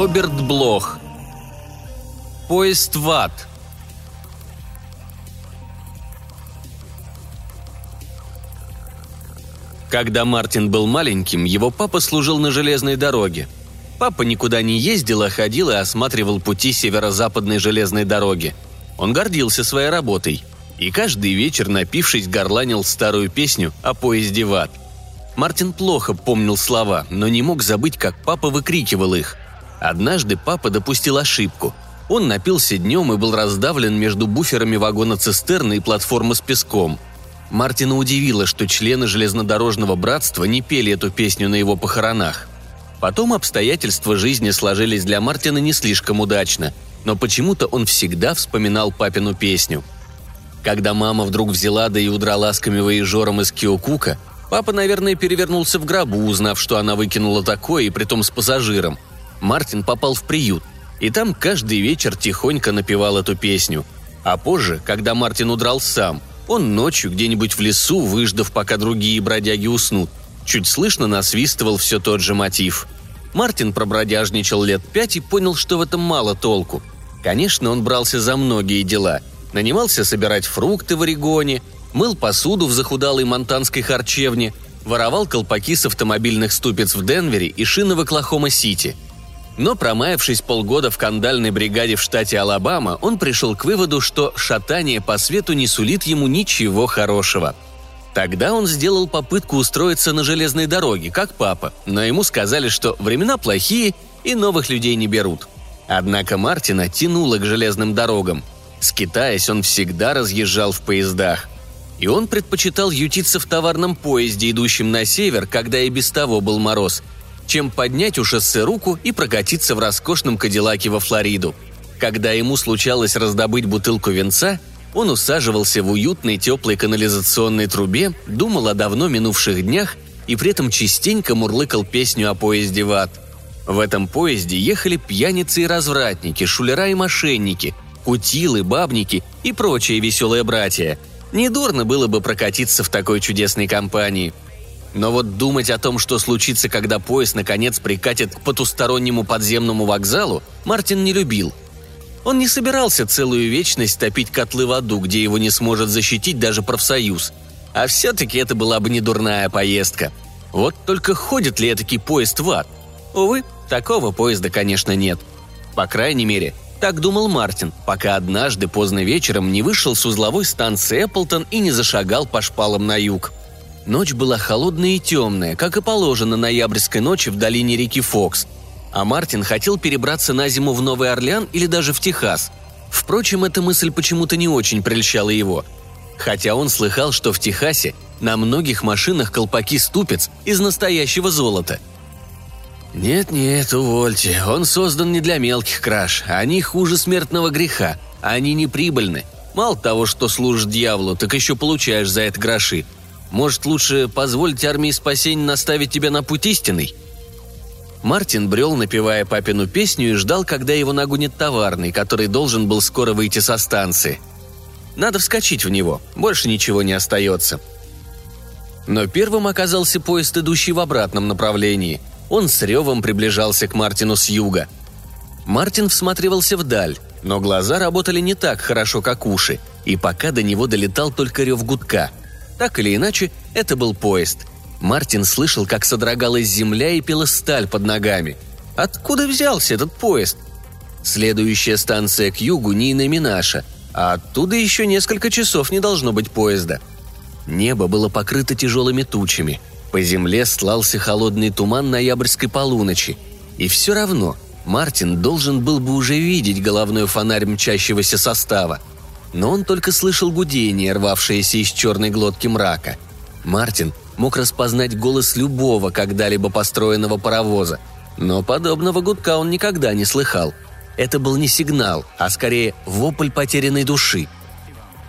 Роберт Блох. Поезд в ад. Когда Мартин был маленьким, его папа служил на железной дороге. Папа никуда не ездил, а ходил и осматривал пути северо-западной железной дороги. Он гордился своей работой и каждый вечер, напившись, горланил старую песню о поезде в ад. Мартин плохо помнил слова, но не мог забыть, как папа выкрикивал их. Однажды папа допустил ошибку. Он напился днем и был раздавлен между буферами вагона цистерны и платформы с песком – Мартина удивило, что члены железнодорожного братства не пели эту песню на его похоронах. Потом обстоятельства жизни сложились для Мартина не слишком удачно, но почему-то он всегда вспоминал папину песню. Когда мама вдруг взяла да и удрала с камевоежором из Киокука, папа, наверное, перевернулся в гробу, узнав, что она выкинула такое, и притом с пассажиром. Мартин попал в приют, и там каждый вечер тихонько напевал эту песню. А позже, когда Мартин удрал сам – он ночью где-нибудь в лесу, выждав, пока другие бродяги уснут, чуть слышно насвистывал все тот же мотив. Мартин пробродяжничал лет пять и понял, что в этом мало толку. Конечно, он брался за многие дела. Нанимался собирать фрукты в Орегоне, мыл посуду в захудалой монтанской харчевне, воровал колпаки с автомобильных ступиц в Денвере и шины в Оклахома-Сити – но промаявшись полгода в кандальной бригаде в штате Алабама, он пришел к выводу, что шатание по свету не сулит ему ничего хорошего. Тогда он сделал попытку устроиться на железной дороге, как папа, но ему сказали, что времена плохие и новых людей не берут. Однако Мартина тянуло к железным дорогам. Скитаясь, он всегда разъезжал в поездах. И он предпочитал ютиться в товарном поезде, идущем на север, когда и без того был мороз – чем поднять у шоссе руку и прокатиться в роскошном Кадиллаке во Флориду. Когда ему случалось раздобыть бутылку венца, он усаживался в уютной теплой канализационной трубе, думал о давно минувших днях и при этом частенько мурлыкал песню о поезде в ад. В этом поезде ехали пьяницы и развратники, шулера и мошенники, кутилы, бабники и прочие веселые братья. Недурно было бы прокатиться в такой чудесной компании – но вот думать о том, что случится, когда поезд наконец прикатит к потустороннему подземному вокзалу, Мартин не любил. Он не собирался целую вечность топить котлы в аду, где его не сможет защитить даже профсоюз. А все-таки это была бы не дурная поездка. Вот только ходит ли этакий поезд в ад? Увы, такого поезда, конечно, нет. По крайней мере, так думал Мартин, пока однажды поздно вечером не вышел с узловой станции Эпплтон и не зашагал по шпалам на юг – Ночь была холодная и темная, как и положено ноябрьской ночи в долине реки Фокс. А Мартин хотел перебраться на зиму в Новый Орлеан или даже в Техас. Впрочем, эта мысль почему-то не очень прельщала его. Хотя он слыхал, что в Техасе на многих машинах колпаки ступец из настоящего золота. «Нет-нет, увольте, он создан не для мелких краж, они хуже смертного греха, они не прибыльны. Мало того, что служишь дьяволу, так еще получаешь за это гроши», может, лучше позволить армии спасения наставить тебя на путь истинный?» Мартин брел, напевая папину песню, и ждал, когда его нагонит товарный, который должен был скоро выйти со станции. Надо вскочить в него, больше ничего не остается. Но первым оказался поезд, идущий в обратном направлении. Он с ревом приближался к Мартину с юга. Мартин всматривался вдаль, но глаза работали не так хорошо, как уши, и пока до него долетал только рев гудка – так или иначе, это был поезд. Мартин слышал, как содрогалась земля и пела сталь под ногами. Откуда взялся этот поезд? Следующая станция к югу Нина Минаша, а оттуда еще несколько часов не должно быть поезда. Небо было покрыто тяжелыми тучами. По земле слался холодный туман ноябрьской полуночи. И все равно Мартин должен был бы уже видеть головной фонарь мчащегося состава – но он только слышал гудение, рвавшееся из черной глотки мрака. Мартин мог распознать голос любого когда-либо построенного паровоза, но подобного гудка он никогда не слыхал. Это был не сигнал, а скорее вопль потерянной души.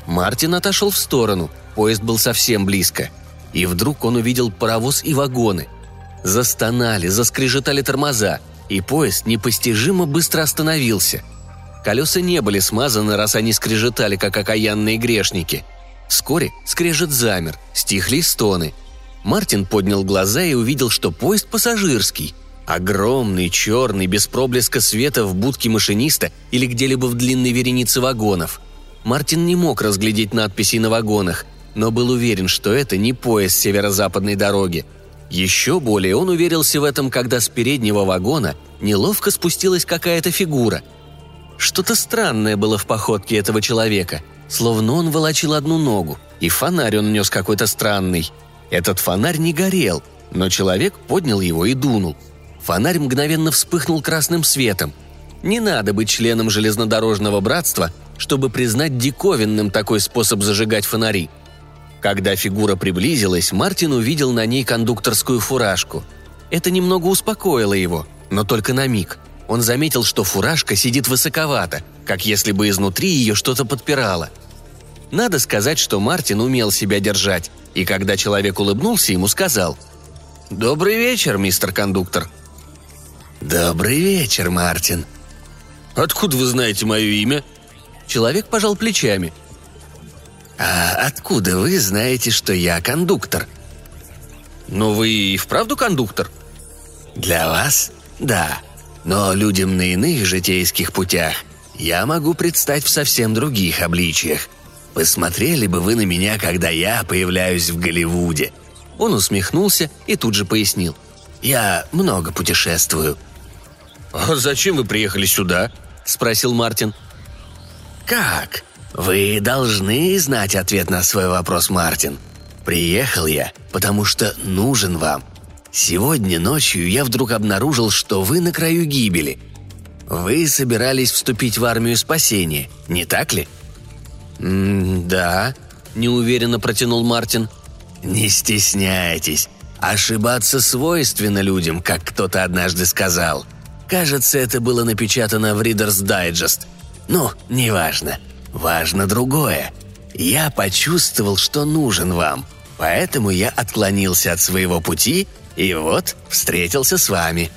Мартин отошел в сторону, поезд был совсем близко. И вдруг он увидел паровоз и вагоны. Застонали, заскрежетали тормоза, и поезд непостижимо быстро остановился – Колеса не были смазаны, раз они скрежетали, как окаянные грешники. Вскоре скрежет замер, стихли стоны. Мартин поднял глаза и увидел, что поезд пассажирский. Огромный, черный, без проблеска света в будке машиниста или где-либо в длинной веренице вагонов. Мартин не мог разглядеть надписи на вагонах, но был уверен, что это не поезд северо-западной дороги. Еще более он уверился в этом, когда с переднего вагона неловко спустилась какая-то фигура. Что-то странное было в походке этого человека, словно он волочил одну ногу, и фонарь он нес какой-то странный. Этот фонарь не горел, но человек поднял его и дунул – Фонарь мгновенно вспыхнул красным светом. Не надо быть членом железнодорожного братства, чтобы признать диковинным такой способ зажигать фонари. Когда фигура приблизилась, Мартин увидел на ней кондукторскую фуражку. Это немного успокоило его, но только на миг. Он заметил, что фуражка сидит высоковато, как если бы изнутри ее что-то подпирало. Надо сказать, что Мартин умел себя держать, и когда человек улыбнулся, ему сказал «Добрый вечер, мистер кондуктор», «Добрый вечер, Мартин». «Откуда вы знаете мое имя?» Человек пожал плечами. «А откуда вы знаете, что я кондуктор?» «Но вы и вправду кондуктор?» «Для вас? Да. Но людям на иных житейских путях я могу предстать в совсем других обличиях. Посмотрели бы вы на меня, когда я появляюсь в Голливуде». Он усмехнулся и тут же пояснил. «Я много путешествую. «А зачем вы приехали сюда?» – спросил Мартин. «Как? Вы должны знать ответ на свой вопрос, Мартин. Приехал я, потому что нужен вам. Сегодня ночью я вдруг обнаружил, что вы на краю гибели. Вы собирались вступить в армию спасения, не так ли?» «Да», – неуверенно протянул Мартин. «Не стесняйтесь. Ошибаться свойственно людям, как кто-то однажды сказал – Кажется, это было напечатано в Reader's Digest. Ну, неважно. Важно другое. Я почувствовал, что нужен вам, поэтому я отклонился от своего пути и вот встретился с вами».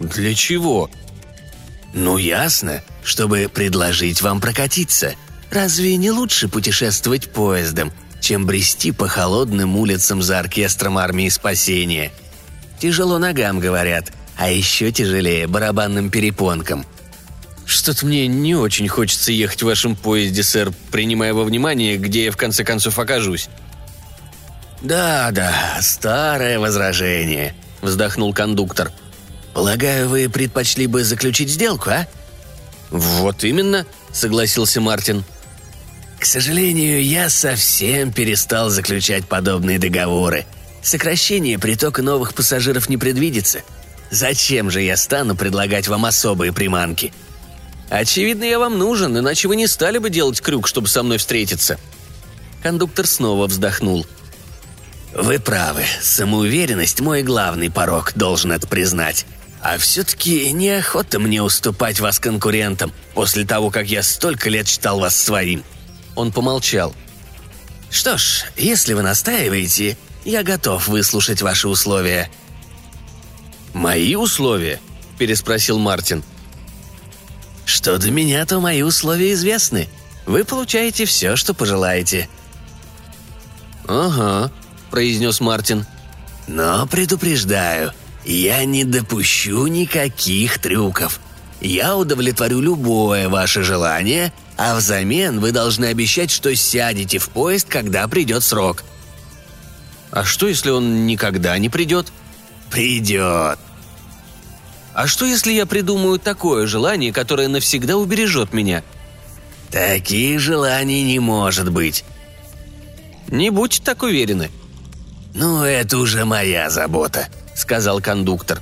«Для чего?» «Ну, ясно, чтобы предложить вам прокатиться. Разве не лучше путешествовать поездом, чем брести по холодным улицам за оркестром армии спасения? Тяжело ногам, говорят, а еще тяжелее барабанным перепонкам. Что-то мне не очень хочется ехать в вашем поезде, сэр, принимая во внимание, где я в конце концов окажусь. «Да-да, старое возражение», — вздохнул кондуктор. «Полагаю, вы предпочли бы заключить сделку, а?» «Вот именно», — согласился Мартин. «К сожалению, я совсем перестал заключать подобные договоры. Сокращение притока новых пассажиров не предвидится. Зачем же я стану предлагать вам особые приманки? Очевидно, я вам нужен, иначе вы не стали бы делать крюк, чтобы со мной встретиться. Кондуктор снова вздохнул. Вы правы, самоуверенность – мой главный порог, должен это признать. А все-таки неохота мне уступать вас конкурентам после того, как я столько лет считал вас своим. Он помолчал. Что ж, если вы настаиваете, я готов выслушать ваши условия – «Мои условия?» – переспросил Мартин. «Что до меня, то мои условия известны. Вы получаете все, что пожелаете». «Ага», – произнес Мартин. «Но предупреждаю, я не допущу никаких трюков. Я удовлетворю любое ваше желание, а взамен вы должны обещать, что сядете в поезд, когда придет срок». «А что, если он никогда не придет?» «Придет». «А что, если я придумаю такое желание, которое навсегда убережет меня?» «Таких желаний не может быть». «Не будьте так уверены». «Ну, это уже моя забота», — сказал кондуктор.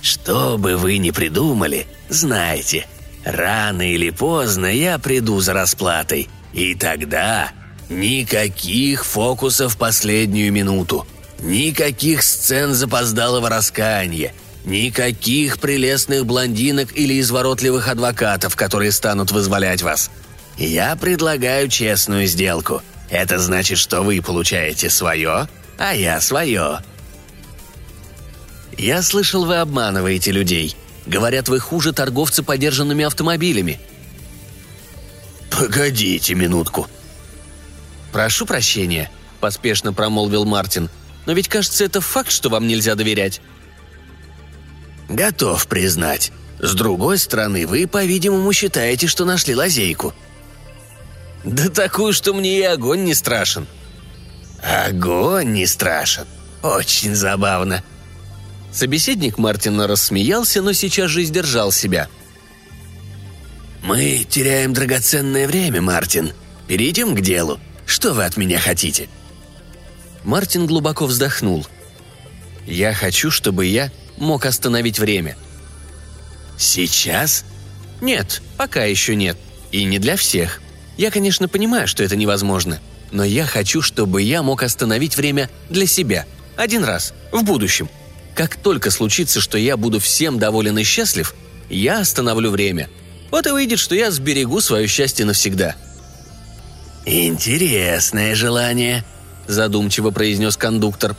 «Что бы вы ни придумали, знайте, рано или поздно я приду за расплатой, и тогда никаких фокусов последнюю минуту. Никаких сцен запоздалого раскаяния, никаких прелестных блондинок или изворотливых адвокатов, которые станут вызволять вас. Я предлагаю честную сделку. Это значит, что вы получаете свое, а я свое. Я слышал, вы обманываете людей. Говорят, вы хуже торговцы подержанными автомобилями. Погодите минутку. Прошу прощения, поспешно промолвил Мартин – но ведь кажется, это факт, что вам нельзя доверять». Готов признать. С другой стороны, вы, по-видимому, считаете, что нашли лазейку. Да такую, что мне и огонь не страшен. Огонь не страшен. Очень забавно. Собеседник Мартина рассмеялся, но сейчас же сдержал себя. «Мы теряем драгоценное время, Мартин. Перейдем к делу. Что вы от меня хотите?» Мартин глубоко вздохнул. «Я хочу, чтобы я мог остановить время». «Сейчас?» «Нет, пока еще нет. И не для всех. Я, конечно, понимаю, что это невозможно. Но я хочу, чтобы я мог остановить время для себя. Один раз. В будущем. Как только случится, что я буду всем доволен и счастлив, я остановлю время. Вот и выйдет, что я сберегу свое счастье навсегда». «Интересное желание», – задумчиво произнес кондуктор.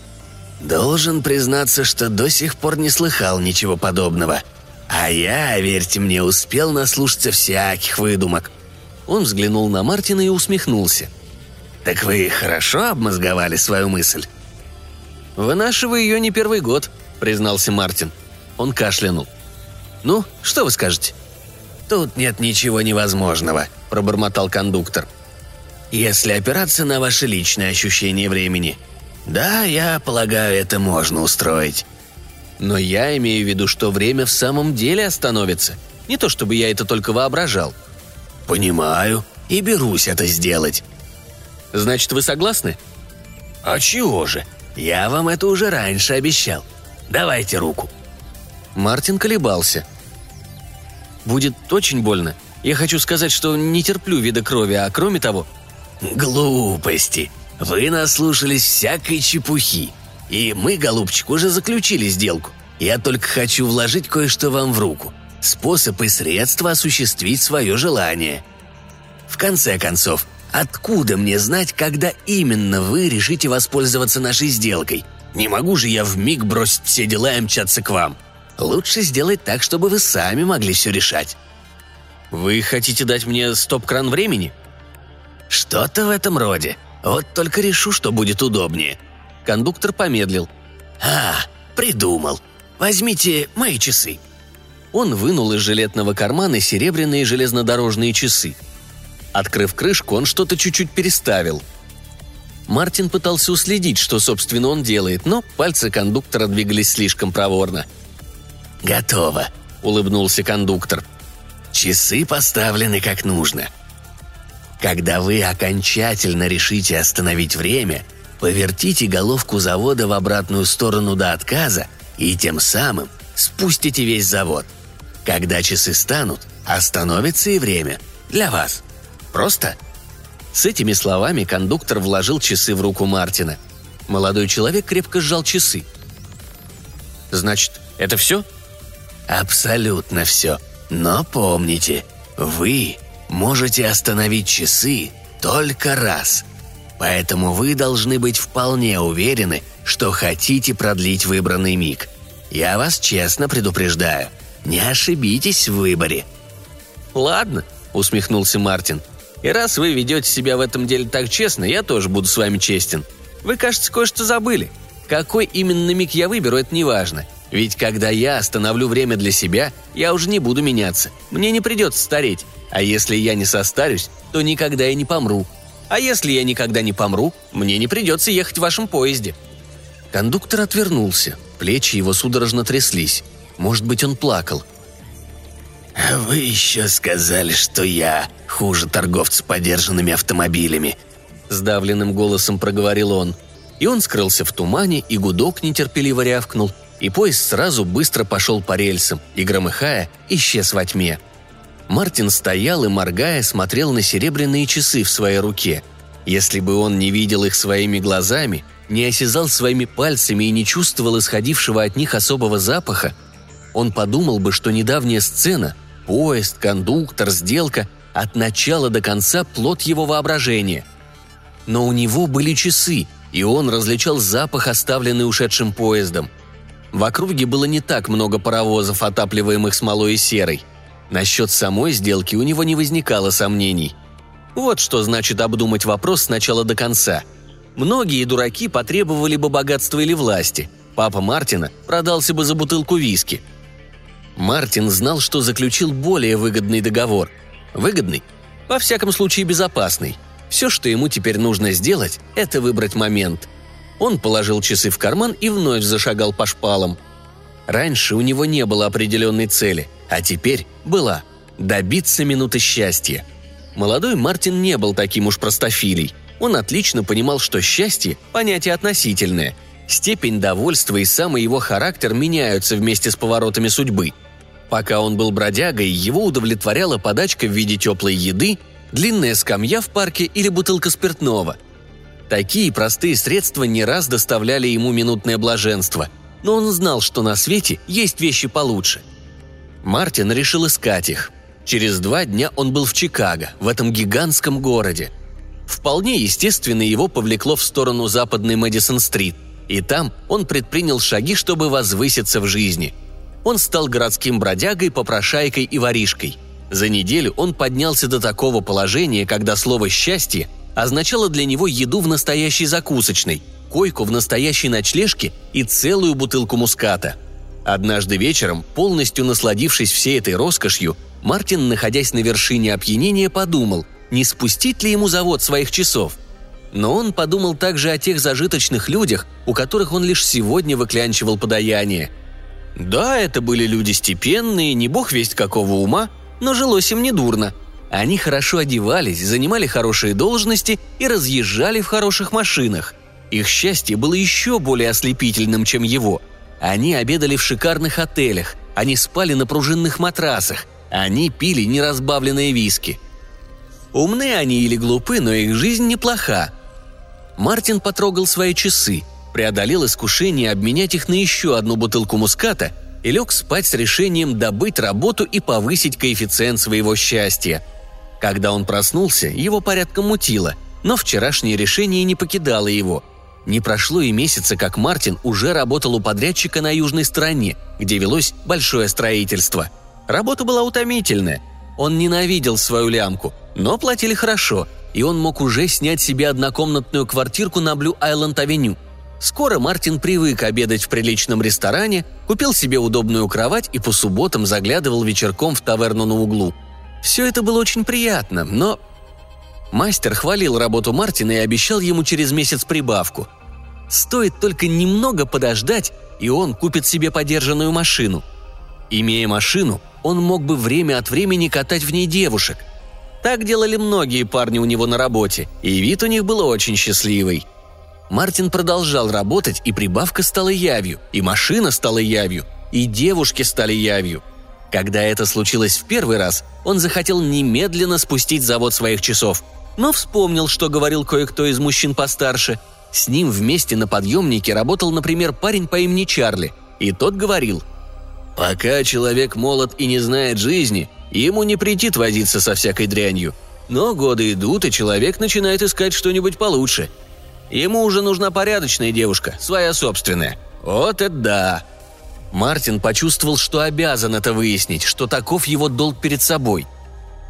«Должен признаться, что до сих пор не слыхал ничего подобного. А я, верьте мне, успел наслушаться всяких выдумок». Он взглянул на Мартина и усмехнулся. «Так вы хорошо обмозговали свою мысль?» «Вынашиваю ее не первый год», – признался Мартин. Он кашлянул. «Ну, что вы скажете?» «Тут нет ничего невозможного», – пробормотал кондуктор если опираться на ваши личные ощущения времени. Да, я полагаю, это можно устроить. Но я имею в виду, что время в самом деле остановится. Не то чтобы я это только воображал. Понимаю и берусь это сделать. Значит, вы согласны? А чего же? Я вам это уже раньше обещал. Давайте руку. Мартин колебался. Будет очень больно. Я хочу сказать, что не терплю вида крови, а кроме того, «Глупости. Вы наслушались всякой чепухи. И мы, голубчик, уже заключили сделку. Я только хочу вложить кое-что вам в руку. Способ и средства осуществить свое желание. В конце концов, откуда мне знать, когда именно вы решите воспользоваться нашей сделкой? Не могу же я в миг бросить все дела и мчаться к вам. Лучше сделать так, чтобы вы сами могли все решать». «Вы хотите дать мне стоп-кран времени?» «Что-то в этом роде. Вот только решу, что будет удобнее». Кондуктор помедлил. «А, придумал. Возьмите мои часы». Он вынул из жилетного кармана серебряные железнодорожные часы. Открыв крышку, он что-то чуть-чуть переставил. Мартин пытался уследить, что, собственно, он делает, но пальцы кондуктора двигались слишком проворно. «Готово», — улыбнулся кондуктор. «Часы поставлены как нужно. Когда вы окончательно решите остановить время, повертите головку завода в обратную сторону до отказа и тем самым спустите весь завод. Когда часы станут, остановится и время. Для вас. Просто?» С этими словами кондуктор вложил часы в руку Мартина. Молодой человек крепко сжал часы. «Значит, это все?» «Абсолютно все. Но помните, вы можете остановить часы только раз. Поэтому вы должны быть вполне уверены, что хотите продлить выбранный миг. Я вас честно предупреждаю. Не ошибитесь в выборе». «Ладно», — усмехнулся Мартин. «И раз вы ведете себя в этом деле так честно, я тоже буду с вами честен. Вы, кажется, кое-что забыли. Какой именно миг я выберу, это не важно. Ведь когда я остановлю время для себя, я уже не буду меняться. Мне не придется стареть. А если я не состарюсь, то никогда и не помру. А если я никогда не помру, мне не придется ехать в вашем поезде». Кондуктор отвернулся. Плечи его судорожно тряслись. Может быть, он плакал. «Вы еще сказали, что я хуже торговца подержанными автомобилями», — сдавленным голосом проговорил он. И он скрылся в тумане, и гудок нетерпеливо рявкнул, и поезд сразу быстро пошел по рельсам, и, громыхая, исчез во тьме. Мартин стоял и, моргая, смотрел на серебряные часы в своей руке. Если бы он не видел их своими глазами, не осязал своими пальцами и не чувствовал исходившего от них особого запаха, он подумал бы, что недавняя сцена – поезд, кондуктор, сделка – от начала до конца плод его воображения. Но у него были часы, и он различал запах, оставленный ушедшим поездом. В округе было не так много паровозов, отапливаемых смолой и серой – Насчет самой сделки у него не возникало сомнений. Вот что значит обдумать вопрос с начала до конца. Многие дураки потребовали бы богатства или власти. Папа Мартина продался бы за бутылку виски. Мартин знал, что заключил более выгодный договор. Выгодный? Во всяком случае, безопасный. Все, что ему теперь нужно сделать, это выбрать момент. Он положил часы в карман и вновь зашагал по шпалам. Раньше у него не было определенной цели, а теперь была – добиться минуты счастья. Молодой Мартин не был таким уж простофилей. Он отлично понимал, что счастье – понятие относительное. Степень довольства и самый его характер меняются вместе с поворотами судьбы. Пока он был бродягой, его удовлетворяла подачка в виде теплой еды, длинная скамья в парке или бутылка спиртного. Такие простые средства не раз доставляли ему минутное блаженство, но он знал, что на свете есть вещи получше. Мартин решил искать их. Через два дня он был в Чикаго, в этом гигантском городе. Вполне естественно его повлекло в сторону западной Мэдисон-стрит, и там он предпринял шаги, чтобы возвыситься в жизни. Он стал городским бродягой, попрошайкой и воришкой. За неделю он поднялся до такого положения, когда слово «счастье» означало для него еду в настоящей закусочной, койку в настоящей ночлежке и целую бутылку муската. Однажды вечером, полностью насладившись всей этой роскошью, Мартин, находясь на вершине опьянения, подумал, не спустить ли ему завод своих часов. Но он подумал также о тех зажиточных людях, у которых он лишь сегодня выклянчивал подаяние. Да, это были люди степенные, не бог весть какого ума, но жилось им недурно – они хорошо одевались, занимали хорошие должности и разъезжали в хороших машинах. Их счастье было еще более ослепительным, чем его. Они обедали в шикарных отелях, они спали на пружинных матрасах, они пили неразбавленные виски. Умны они или глупы, но их жизнь неплоха. Мартин потрогал свои часы, преодолел искушение обменять их на еще одну бутылку муската и лег спать с решением добыть работу и повысить коэффициент своего счастья – когда он проснулся, его порядком мутило, но вчерашнее решение не покидало его. Не прошло и месяца, как Мартин уже работал у подрядчика на южной стороне, где велось большое строительство. Работа была утомительная. Он ненавидел свою лямку, но платили хорошо, и он мог уже снять себе однокомнатную квартирку на Блю-Айленд-авеню. Скоро Мартин привык обедать в приличном ресторане, купил себе удобную кровать и по субботам заглядывал вечерком в таверну на углу – все это было очень приятно, но... Мастер хвалил работу Мартина и обещал ему через месяц прибавку. Стоит только немного подождать, и он купит себе подержанную машину. Имея машину, он мог бы время от времени катать в ней девушек. Так делали многие парни у него на работе, и вид у них был очень счастливый. Мартин продолжал работать, и прибавка стала явью, и машина стала явью, и девушки стали явью – когда это случилось в первый раз, он захотел немедленно спустить завод своих часов, но вспомнил, что говорил кое-кто из мужчин постарше. С ним вместе на подъемнике работал, например, парень по имени Чарли, и тот говорил «Пока человек молод и не знает жизни, ему не претит возиться со всякой дрянью. Но годы идут, и человек начинает искать что-нибудь получше. Ему уже нужна порядочная девушка, своя собственная. Вот это да!» Мартин почувствовал, что обязан это выяснить, что таков его долг перед собой.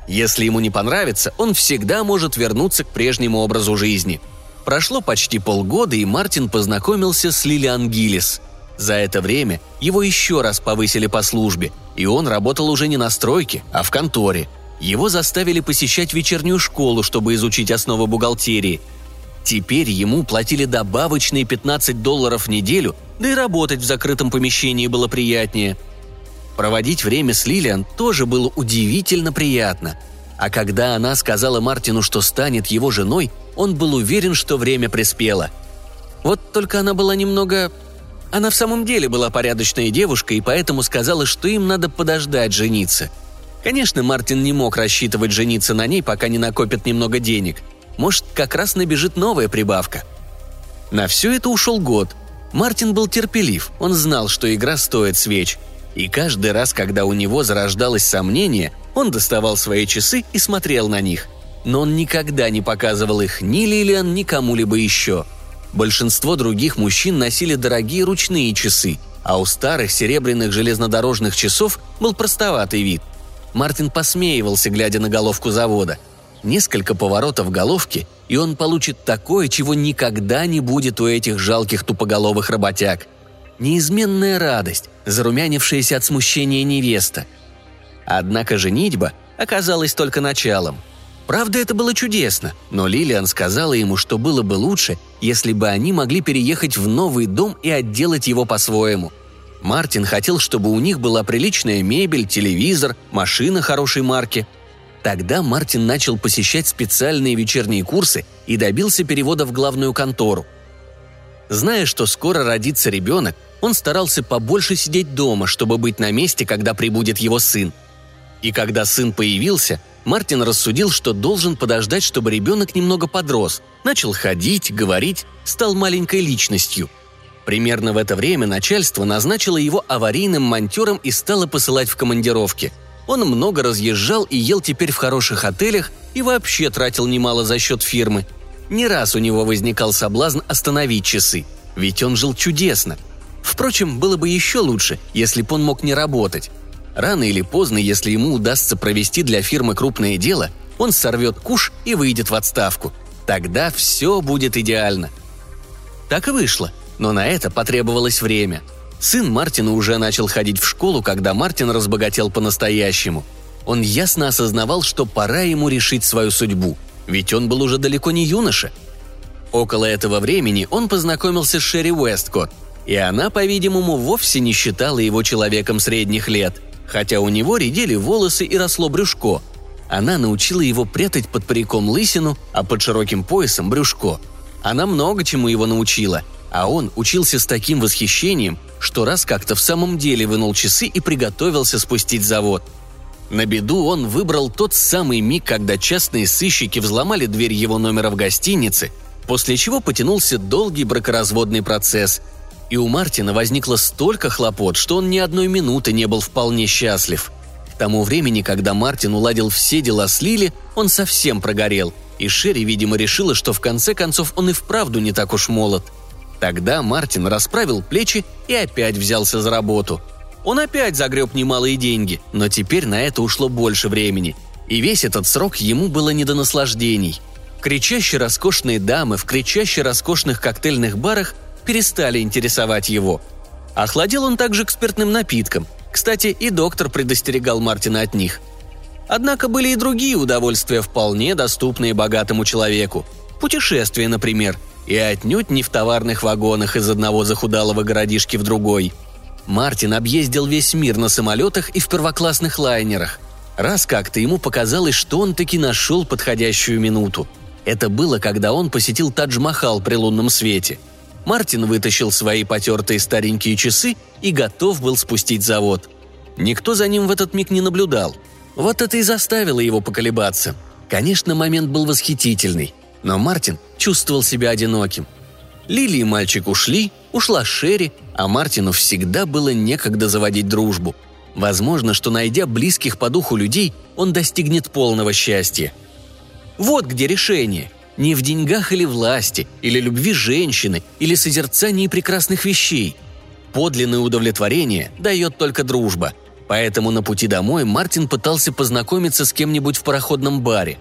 Если ему не понравится, он всегда может вернуться к прежнему образу жизни. Прошло почти полгода, и Мартин познакомился с Лилиан Гиллис. За это время его еще раз повысили по службе, и он работал уже не на стройке, а в конторе. Его заставили посещать вечернюю школу, чтобы изучить основы бухгалтерии – Теперь ему платили добавочные 15 долларов в неделю, да и работать в закрытом помещении было приятнее. Проводить время с Лилиан тоже было удивительно приятно. А когда она сказала Мартину, что станет его женой, он был уверен, что время приспело. Вот только она была немного... Она в самом деле была порядочной девушкой, и поэтому сказала, что им надо подождать жениться. Конечно, Мартин не мог рассчитывать жениться на ней, пока не накопит немного денег – может, как раз набежит новая прибавка. На все это ушел год. Мартин был терпелив, он знал, что игра стоит свеч. И каждый раз, когда у него зарождалось сомнение, он доставал свои часы и смотрел на них. Но он никогда не показывал их ни Лилиан, ни кому-либо еще. Большинство других мужчин носили дорогие ручные часы, а у старых серебряных железнодорожных часов был простоватый вид. Мартин посмеивался, глядя на головку завода – Несколько поворотов головки, и он получит такое, чего никогда не будет у этих жалких тупоголовых работяг. неизменная радость, зарумянившаяся от смущения невеста. Однако женитьба оказалась только началом. Правда, это было чудесно, но Лилиан сказала ему, что было бы лучше, если бы они могли переехать в новый дом и отделать его по-своему. Мартин хотел, чтобы у них была приличная мебель, телевизор, машина хорошей марки. Тогда Мартин начал посещать специальные вечерние курсы и добился перевода в главную контору. Зная, что скоро родится ребенок, он старался побольше сидеть дома, чтобы быть на месте, когда прибудет его сын. И когда сын появился, Мартин рассудил, что должен подождать, чтобы ребенок немного подрос, начал ходить, говорить, стал маленькой личностью. Примерно в это время начальство назначило его аварийным монтером и стало посылать в командировки. Он много разъезжал и ел теперь в хороших отелях и вообще тратил немало за счет фирмы. Не раз у него возникал соблазн остановить часы, ведь он жил чудесно – Впрочем, было бы еще лучше, если бы он мог не работать. Рано или поздно, если ему удастся провести для фирмы крупное дело, он сорвет куш и выйдет в отставку. Тогда все будет идеально. Так и вышло, но на это потребовалось время. Сын Мартина уже начал ходить в школу, когда Мартин разбогател по-настоящему. Он ясно осознавал, что пора ему решить свою судьбу, ведь он был уже далеко не юноша. Около этого времени он познакомился с Шерри Уэсткотт, и она, по-видимому, вовсе не считала его человеком средних лет, хотя у него редели волосы и росло брюшко. Она научила его прятать под париком лысину, а под широким поясом брюшко. Она много чему его научила, а он учился с таким восхищением, что раз как-то в самом деле вынул часы и приготовился спустить завод. На беду он выбрал тот самый миг, когда частные сыщики взломали дверь его номера в гостинице, после чего потянулся долгий бракоразводный процесс – и у Мартина возникло столько хлопот, что он ни одной минуты не был вполне счастлив. К тому времени, когда Мартин уладил все дела с Лили, он совсем прогорел, и Шерри, видимо, решила, что в конце концов он и вправду не так уж молод. Тогда Мартин расправил плечи и опять взялся за работу. Он опять загреб немалые деньги, но теперь на это ушло больше времени. И весь этот срок ему было не до наслаждений. Кричащие роскошные дамы в кричаще роскошных коктейльных барах перестали интересовать его. Охладел он также к спиртным напиткам. Кстати, и доктор предостерегал Мартина от них. Однако были и другие удовольствия, вполне доступные богатому человеку. Путешествия, например, и отнюдь не в товарных вагонах из одного захудалого городишки в другой. Мартин объездил весь мир на самолетах и в первоклассных лайнерах. Раз как-то ему показалось, что он таки нашел подходящую минуту. Это было, когда он посетил Тадж-Махал при лунном свете – Мартин вытащил свои потертые старенькие часы и готов был спустить завод. Никто за ним в этот миг не наблюдал. Вот это и заставило его поколебаться. Конечно, момент был восхитительный, но Мартин чувствовал себя одиноким. Лили и мальчик ушли, ушла Шерри, а Мартину всегда было некогда заводить дружбу. Возможно, что найдя близких по духу людей, он достигнет полного счастья. Вот где решение. Не в деньгах или власти, или любви женщины, или созерцании прекрасных вещей. Подлинное удовлетворение дает только дружба. Поэтому на пути домой Мартин пытался познакомиться с кем-нибудь в пароходном баре.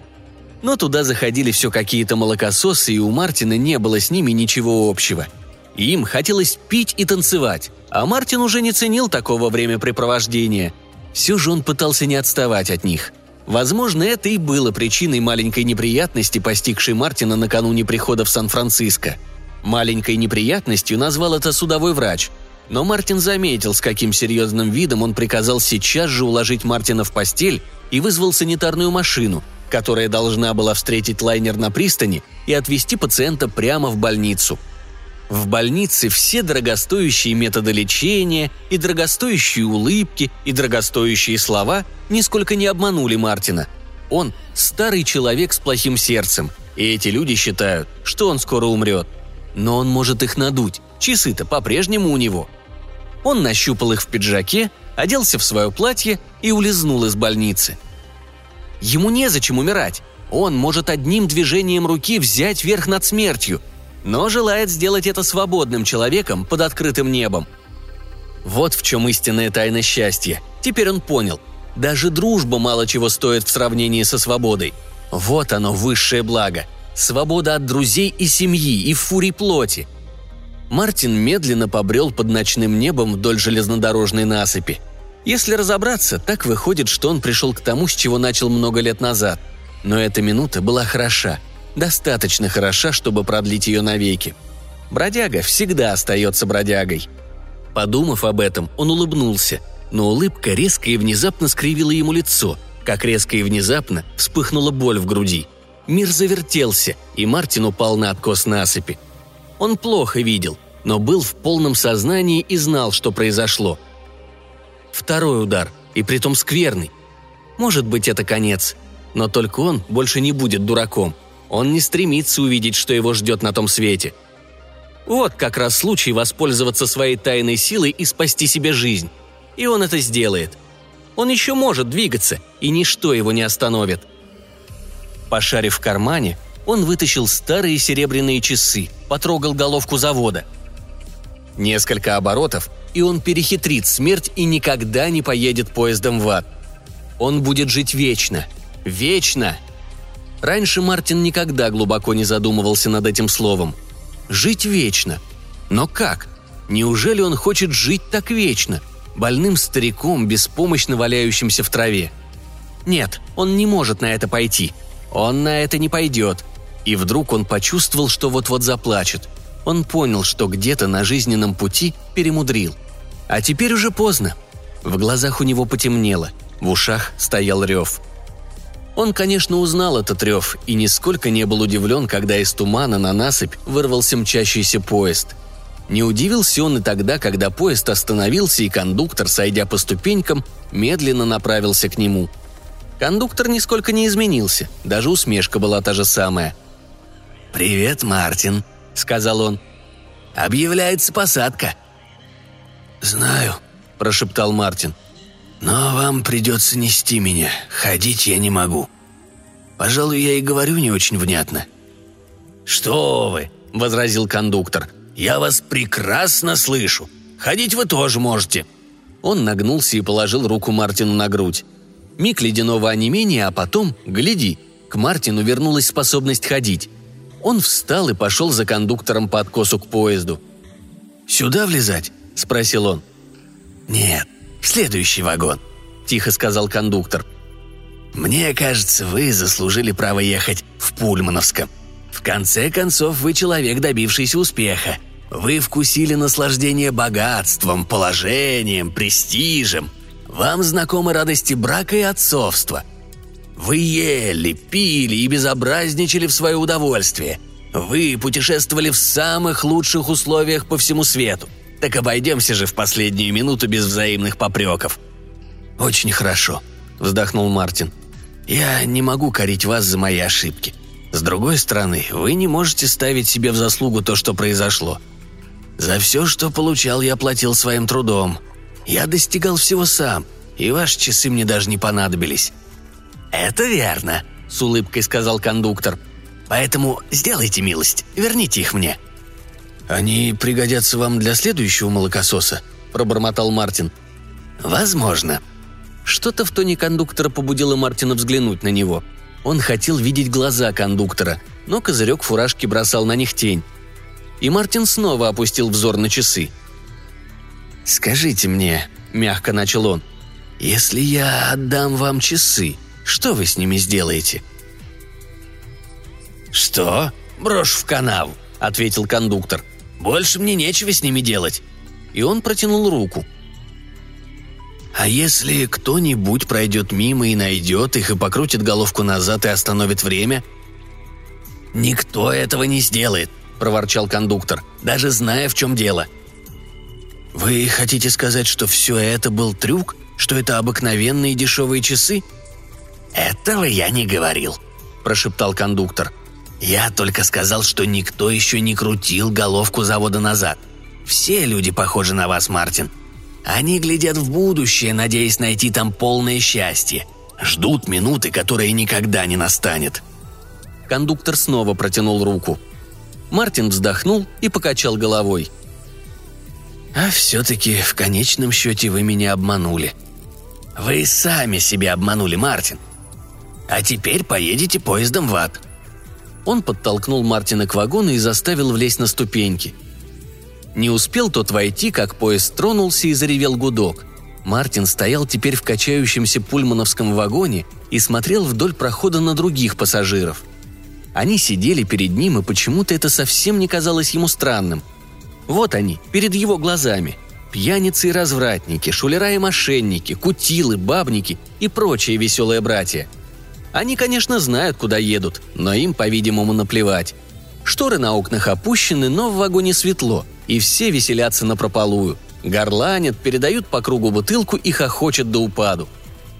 Но туда заходили все какие-то молокососы, и у Мартина не было с ними ничего общего. Им хотелось пить и танцевать, а Мартин уже не ценил такого времяпрепровождения. Все же он пытался не отставать от них – Возможно, это и было причиной маленькой неприятности, постигшей Мартина накануне прихода в Сан-Франциско. Маленькой неприятностью назвал это судовой врач. Но Мартин заметил, с каким серьезным видом он приказал сейчас же уложить Мартина в постель и вызвал санитарную машину, которая должна была встретить лайнер на пристани и отвезти пациента прямо в больницу – в больнице все дорогостоящие методы лечения, и дорогостоящие улыбки, и дорогостоящие слова нисколько не обманули Мартина. Он – старый человек с плохим сердцем, и эти люди считают, что он скоро умрет. Но он может их надуть, часы-то по-прежнему у него. Он нащупал их в пиджаке, оделся в свое платье и улизнул из больницы. Ему незачем умирать. Он может одним движением руки взять верх над смертью – но желает сделать это свободным человеком под открытым небом. Вот в чем истинная тайна счастья. Теперь он понял. Даже дружба мало чего стоит в сравнении со свободой. Вот оно, высшее благо. Свобода от друзей и семьи, и фурий плоти. Мартин медленно побрел под ночным небом вдоль железнодорожной насыпи. Если разобраться, так выходит, что он пришел к тому, с чего начал много лет назад. Но эта минута была хороша, достаточно хороша, чтобы продлить ее навеки. Бродяга всегда остается бродягой. Подумав об этом, он улыбнулся, но улыбка резко и внезапно скривила ему лицо, как резко и внезапно вспыхнула боль в груди. Мир завертелся, и Мартин упал на откос насыпи. Он плохо видел, но был в полном сознании и знал, что произошло. Второй удар, и притом скверный. Может быть, это конец. Но только он больше не будет дураком. Он не стремится увидеть, что его ждет на том свете. Вот как раз случай воспользоваться своей тайной силой и спасти себе жизнь. И он это сделает. Он еще может двигаться, и ничто его не остановит. Пошарив в кармане, он вытащил старые серебряные часы, потрогал головку завода. Несколько оборотов, и он перехитрит смерть и никогда не поедет поездом в ад. Он будет жить вечно. Вечно! Раньше Мартин никогда глубоко не задумывался над этим словом. Жить вечно. Но как? Неужели он хочет жить так вечно? Больным стариком, беспомощно валяющимся в траве. Нет, он не может на это пойти. Он на это не пойдет. И вдруг он почувствовал, что вот-вот заплачет. Он понял, что где-то на жизненном пути перемудрил. А теперь уже поздно. В глазах у него потемнело, в ушах стоял рев. Он, конечно, узнал этот рев и нисколько не был удивлен, когда из тумана на насыпь вырвался мчащийся поезд. Не удивился он и тогда, когда поезд остановился и кондуктор, сойдя по ступенькам, медленно направился к нему. Кондуктор нисколько не изменился, даже усмешка была та же самая – «Привет, Мартин», — сказал он. «Объявляется посадка». «Знаю», — прошептал Мартин. «Но вам придется нести меня. Ходить я не могу. Пожалуй, я и говорю не очень внятно». «Что вы», — возразил кондуктор. «Я вас прекрасно слышу. Ходить вы тоже можете». Он нагнулся и положил руку Мартину на грудь. Миг ледяного онемения, а потом, гляди, к Мартину вернулась способность ходить. Он встал и пошел за кондуктором по откосу к поезду. «Сюда влезать?» – спросил он. «Нет, в следующий вагон», – тихо сказал кондуктор. «Мне кажется, вы заслужили право ехать в Пульмановском. В конце концов, вы человек, добившийся успеха. Вы вкусили наслаждение богатством, положением, престижем. Вам знакомы радости брака и отцовства – вы ели, пили и безобразничали в свое удовольствие. Вы путешествовали в самых лучших условиях по всему свету. Так обойдемся же в последнюю минуту без взаимных попреков». «Очень хорошо», — вздохнул Мартин. «Я не могу корить вас за мои ошибки. С другой стороны, вы не можете ставить себе в заслугу то, что произошло. За все, что получал, я платил своим трудом. Я достигал всего сам, и ваши часы мне даже не понадобились. «Это верно», — с улыбкой сказал кондуктор. «Поэтому сделайте милость, верните их мне». «Они пригодятся вам для следующего молокососа», — пробормотал Мартин. «Возможно». Что-то в тоне кондуктора побудило Мартина взглянуть на него. Он хотел видеть глаза кондуктора, но козырек фуражки бросал на них тень. И Мартин снова опустил взор на часы. «Скажите мне», — мягко начал он, — «если я отдам вам часы, что вы с ними сделаете?» «Что? Брошь в канаву», — ответил кондуктор. «Больше мне нечего с ними делать». И он протянул руку. «А если кто-нибудь пройдет мимо и найдет их и покрутит головку назад и остановит время?» «Никто этого не сделает», — проворчал кондуктор, «даже зная, в чем дело». «Вы хотите сказать, что все это был трюк? Что это обыкновенные дешевые часы?» «Этого я не говорил», – прошептал кондуктор. «Я только сказал, что никто еще не крутил головку завода назад. Все люди похожи на вас, Мартин. Они глядят в будущее, надеясь найти там полное счастье. Ждут минуты, которая никогда не настанет». Кондуктор снова протянул руку. Мартин вздохнул и покачал головой. «А все-таки в конечном счете вы меня обманули». «Вы сами себя обманули, Мартин», а теперь поедете поездом в ад». Он подтолкнул Мартина к вагону и заставил влезть на ступеньки. Не успел тот войти, как поезд тронулся и заревел гудок. Мартин стоял теперь в качающемся пульмановском вагоне и смотрел вдоль прохода на других пассажиров. Они сидели перед ним, и почему-то это совсем не казалось ему странным. Вот они, перед его глазами. Пьяницы и развратники, шулера и мошенники, кутилы, бабники и прочие веселые братья. Они, конечно, знают, куда едут, но им, по-видимому, наплевать. Шторы на окнах опущены, но в вагоне светло, и все веселятся на прополую. Горланят, передают по кругу бутылку и хохочут до упаду.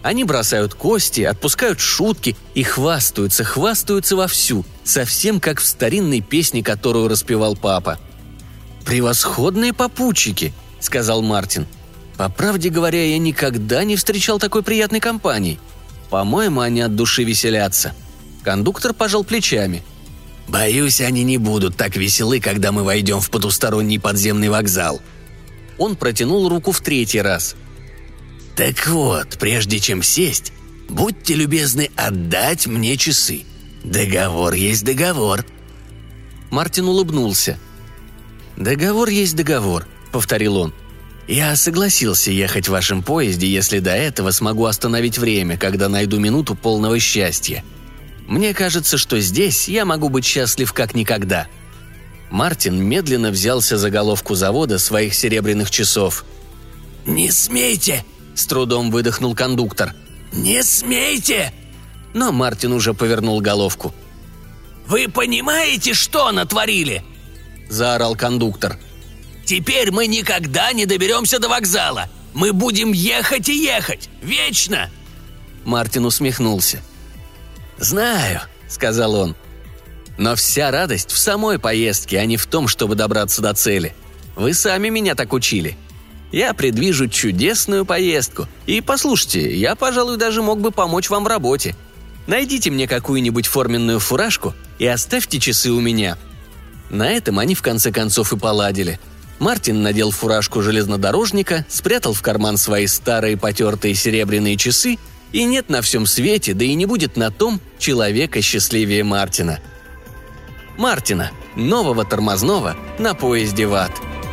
Они бросают кости, отпускают шутки и хвастаются, хвастаются вовсю, совсем как в старинной песне, которую распевал папа. «Превосходные попутчики», — сказал Мартин. «По правде говоря, я никогда не встречал такой приятной компании. По-моему, они от души веселятся». Кондуктор пожал плечами. «Боюсь, они не будут так веселы, когда мы войдем в потусторонний подземный вокзал», он протянул руку в третий раз. «Так вот, прежде чем сесть, будьте любезны отдать мне часы. Договор есть договор». Мартин улыбнулся. «Договор есть договор», — повторил он. «Я согласился ехать в вашем поезде, если до этого смогу остановить время, когда найду минуту полного счастья. Мне кажется, что здесь я могу быть счастлив как никогда». Мартин медленно взялся за головку завода своих серебряных часов. «Не смейте!» – с трудом выдохнул кондуктор. «Не смейте!» Но Мартин уже повернул головку. «Вы понимаете, что натворили?» – заорал кондуктор. «Теперь мы никогда не доберемся до вокзала. Мы будем ехать и ехать. Вечно!» Мартин усмехнулся. «Знаю», — сказал он. Но вся радость в самой поездке, а не в том, чтобы добраться до цели. Вы сами меня так учили. Я предвижу чудесную поездку. И послушайте, я, пожалуй, даже мог бы помочь вам в работе. Найдите мне какую-нибудь форменную фуражку и оставьте часы у меня». На этом они в конце концов и поладили. Мартин надел фуражку железнодорожника, спрятал в карман свои старые потертые серебряные часы, и нет на всем свете, да и не будет на том человека счастливее Мартина – Мартина, нового тормозного, на поезде в ад –